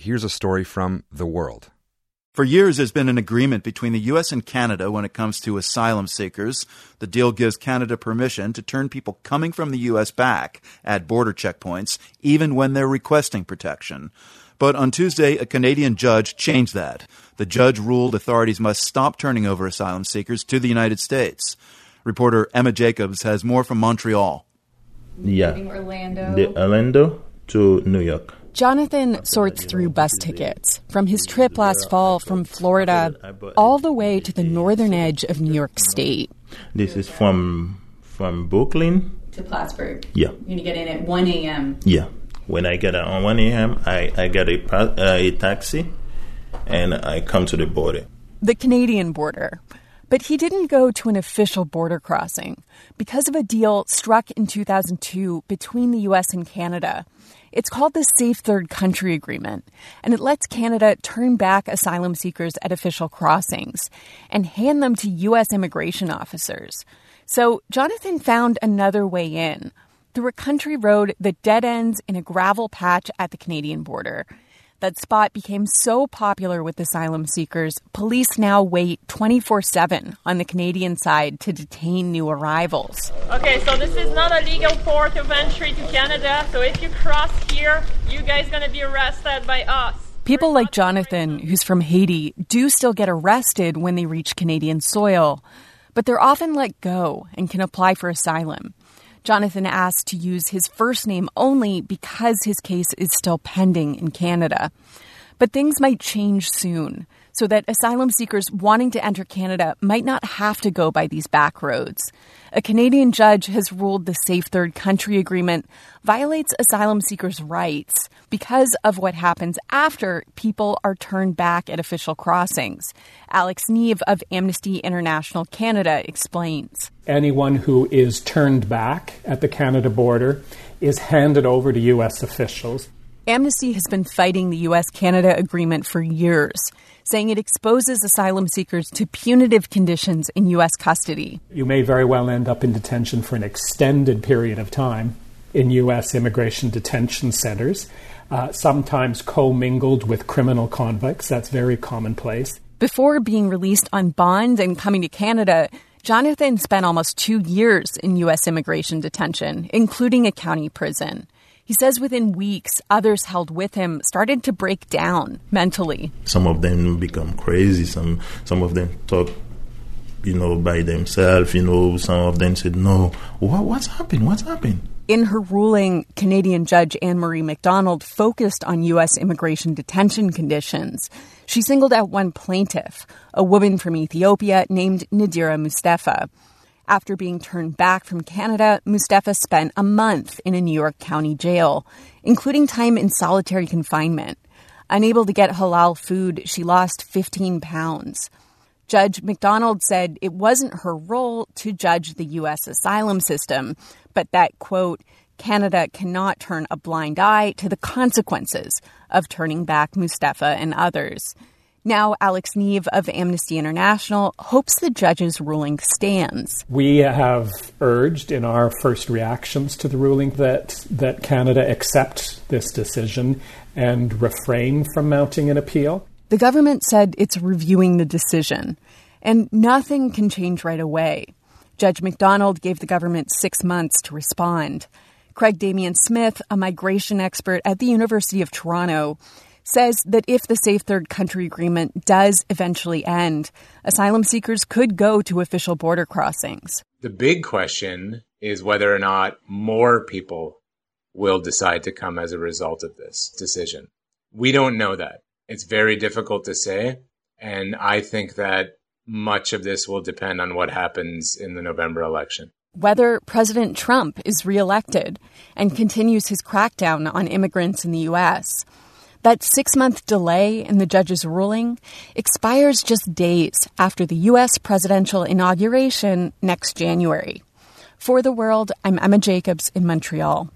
here's a story from The World. For years, there's been an agreement between the U.S. and Canada when it comes to asylum seekers. The deal gives Canada permission to turn people coming from the U.S. back at border checkpoints, even when they're requesting protection. But on Tuesday, a Canadian judge changed that. The judge ruled authorities must stop turning over asylum seekers to the United States. Reporter Emma Jacobs has more from Montreal. Yeah. Orlando. The Orlando to New York. Jonathan sorts through bus tickets from his trip last fall from Florida all the way to the northern edge of New York State. This is from from Brooklyn To Plattsburgh. Yeah. You're going to get in at 1 a.m. Yeah. When I get on 1 a.m., I, I get a, uh, a taxi and I come to the border. The Canadian border. But he didn't go to an official border crossing because of a deal struck in 2002 between the U.S. and Canada. It's called the Safe Third Country Agreement, and it lets Canada turn back asylum seekers at official crossings and hand them to U.S. immigration officers. So Jonathan found another way in through a country road that dead ends in a gravel patch at the Canadian border. That spot became so popular with asylum seekers, police now wait 24 7 on the Canadian side to detain new arrivals. Okay, so this is not a legal port of entry to Canada. So if you cross here, you guys gonna be arrested by us. People like Jonathan, who's from Haiti, do still get arrested when they reach Canadian soil, but they're often let go and can apply for asylum. Jonathan asked to use his first name only because his case is still pending in Canada. But things might change soon, so that asylum seekers wanting to enter Canada might not have to go by these back roads. A Canadian judge has ruled the Safe Third Country Agreement violates asylum seekers' rights because of what happens after people are turned back at official crossings. Alex Neve of Amnesty International Canada explains. Anyone who is turned back at the Canada border is handed over to U.S. officials. Amnesty has been fighting the U.S. Canada agreement for years, saying it exposes asylum seekers to punitive conditions in U.S. custody. You may very well end up in detention for an extended period of time in U.S. immigration detention centers, uh, sometimes commingled with criminal convicts. That's very commonplace. Before being released on bond and coming to Canada, Jonathan spent almost two years in U.S. immigration detention, including a county prison. He says within weeks, others held with him started to break down mentally. Some of them become crazy. Some some of them talk, you know, by themselves. You know, some of them said, "No, what, what's happened? What's happened?" In her ruling, Canadian Judge Ann Marie McDonald focused on U.S. immigration detention conditions. She singled out one plaintiff, a woman from Ethiopia named Nadira Mustafa. After being turned back from Canada, Mustafa spent a month in a New York County jail, including time in solitary confinement. Unable to get halal food, she lost 15 pounds. Judge McDonald said it wasn't her role to judge the U.S. asylum system, but that, quote, Canada cannot turn a blind eye to the consequences of turning back Mustafa and others. Now, Alex Neve of Amnesty International hopes the judge's ruling stands. We have urged in our first reactions to the ruling that, that Canada accept this decision and refrain from mounting an appeal. The government said it's reviewing the decision, and nothing can change right away. Judge McDonald gave the government six months to respond. Craig Damian Smith, a migration expert at the University of Toronto, says that if the Safe Third Country Agreement does eventually end, asylum seekers could go to official border crossings. The big question is whether or not more people will decide to come as a result of this decision. We don't know that. It's very difficult to say. And I think that much of this will depend on what happens in the November election. Whether President Trump is reelected and continues his crackdown on immigrants in the U.S. That six month delay in the judge's ruling expires just days after the U.S. presidential inauguration next January. For the World, I'm Emma Jacobs in Montreal.